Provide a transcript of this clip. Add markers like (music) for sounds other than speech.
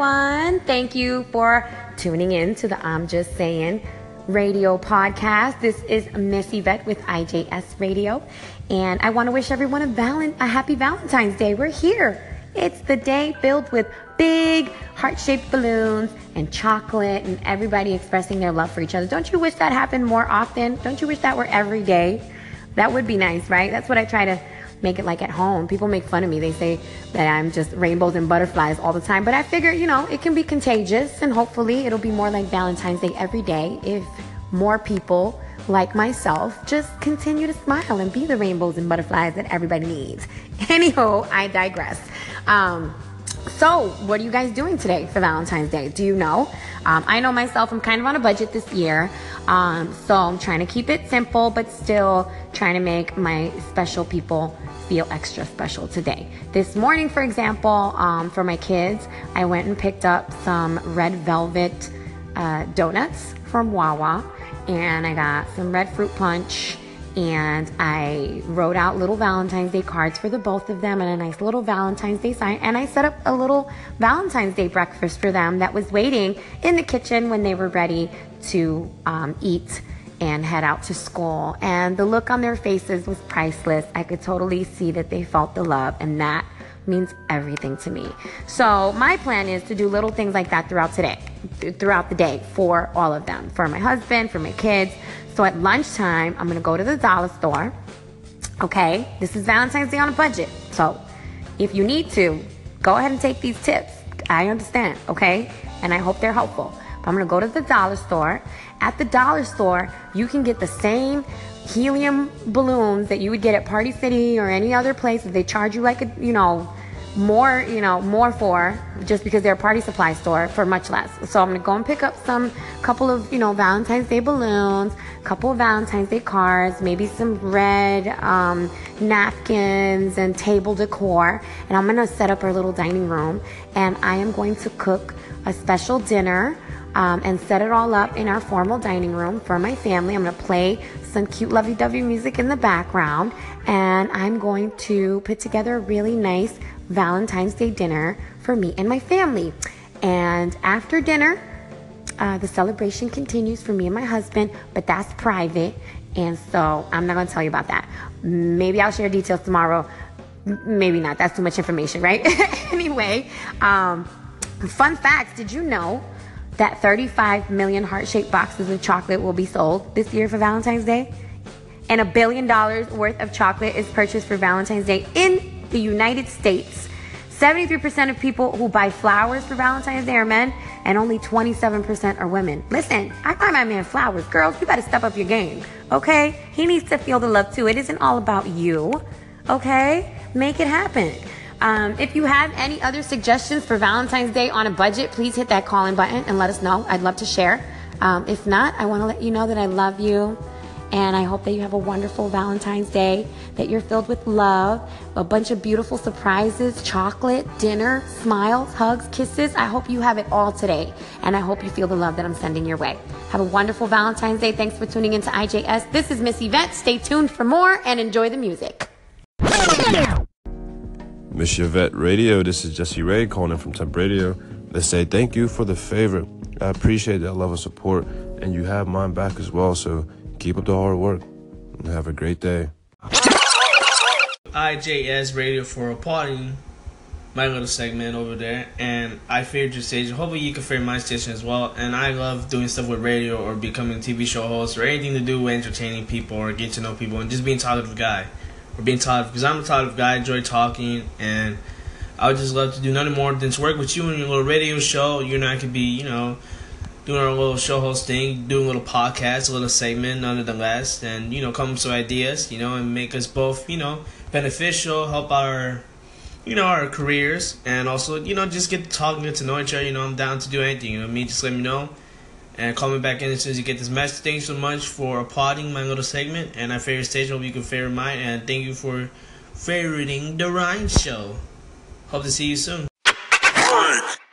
everyone. Thank you for tuning in to the I'm Just Saying radio podcast. This is Miss Yvette with IJS Radio, and I want to wish everyone a, valen- a happy Valentine's Day. We're here. It's the day filled with big heart shaped balloons and chocolate and everybody expressing their love for each other. Don't you wish that happened more often? Don't you wish that were every day? That would be nice, right? That's what I try to make it like at home. People make fun of me. They say that I'm just rainbows and butterflies all the time. But I figure, you know, it can be contagious and hopefully it'll be more like Valentine's Day every day if more people like myself just continue to smile and be the rainbows and butterflies that everybody needs. (laughs) Anyhow, I digress. Um, so, what are you guys doing today for Valentine's Day? Do you know? Um, I know myself, I'm kind of on a budget this year. Um, so, I'm trying to keep it simple, but still trying to make my special people feel extra special today. This morning, for example, um, for my kids, I went and picked up some red velvet uh, donuts from Wawa, and I got some red fruit punch. And I wrote out little Valentine's Day cards for the both of them and a nice little Valentine's Day sign. And I set up a little Valentine's Day breakfast for them that was waiting in the kitchen when they were ready to um, eat and head out to school. And the look on their faces was priceless. I could totally see that they felt the love, and that means everything to me. So, my plan is to do little things like that throughout today, throughout the day for all of them, for my husband, for my kids. So, at lunchtime, I'm gonna go to the dollar store. Okay, this is Valentine's Day on a budget. So, if you need to, go ahead and take these tips. I understand, okay? And I hope they're helpful. I'm gonna go to the dollar store. At the dollar store, you can get the same helium balloons that you would get at Party City or any other place that they charge you like a, you know, more, you know, more for just because they're a party supply store for much less. So I'm gonna go and pick up some couple of, you know, Valentine's Day balloons, couple of Valentine's Day cards, maybe some red um, napkins and table decor, and I'm gonna set up our little dining room, and I am going to cook a special dinner um, and set it all up in our formal dining room for my family. I'm to play some cute lovey dovey music in the background, and I'm going to put together a really nice Valentine's Day dinner for me and my family. And after dinner, uh, the celebration continues for me and my husband, but that's private. And so I'm not going to tell you about that. Maybe I'll share details tomorrow. Maybe not. That's too much information, right? (laughs) anyway, um, fun facts. Did you know that 35 million heart shaped boxes of chocolate will be sold this year for Valentine's Day. And a billion dollars worth of chocolate is purchased for Valentine's Day in the United States. 73% of people who buy flowers for Valentine's Day are men, and only 27% are women. Listen, I buy my man flowers. Girls, you better step up your game, okay? He needs to feel the love too. It isn't all about you, okay? Make it happen. Um, if you have any other suggestions for Valentine's Day on a budget, please hit that call in button and let us know. I'd love to share. Um, if not, I want to let you know that I love you. And I hope that you have a wonderful Valentine's Day, that you're filled with love, a bunch of beautiful surprises, chocolate, dinner, smiles, hugs, kisses. I hope you have it all today. And I hope you feel the love that I'm sending your way. Have a wonderful Valentine's Day. Thanks for tuning into IJS. This is Miss Yvette. Stay tuned for more and enjoy the music. Miss Yvette Radio, this is Jesse Ray calling in from Temp Radio. Let's say thank you for the favor. I appreciate that love and support, and you have mine back as well. So keep up the hard work and have a great day. IJS Radio for a party, my little segment over there, and I feared your station. Hopefully, you can fear my station as well. And I love doing stuff with radio or becoming TV show host or anything to do with entertaining people or get to know people and just being a talkative guy or being talkative because I'm a talkative guy. I enjoy talking, and I would just love to do nothing more than to work with you in your little radio show. You and I could be, you know, doing our little show host thing, doing a little podcast, a little segment, nonetheless, and you know, come with ideas, you know, and make us both, you know, beneficial, help our, you know, our careers, and also, you know, just get talking, get to know each other. You know, I'm down to do anything. You know, me, just let me know. And call me back in as soon as you get this message. Thanks so much for applauding my little segment. And I favorite stage. Hope you can favorite mine. And thank you for favoriting the Ryan Show. Hope to see you soon.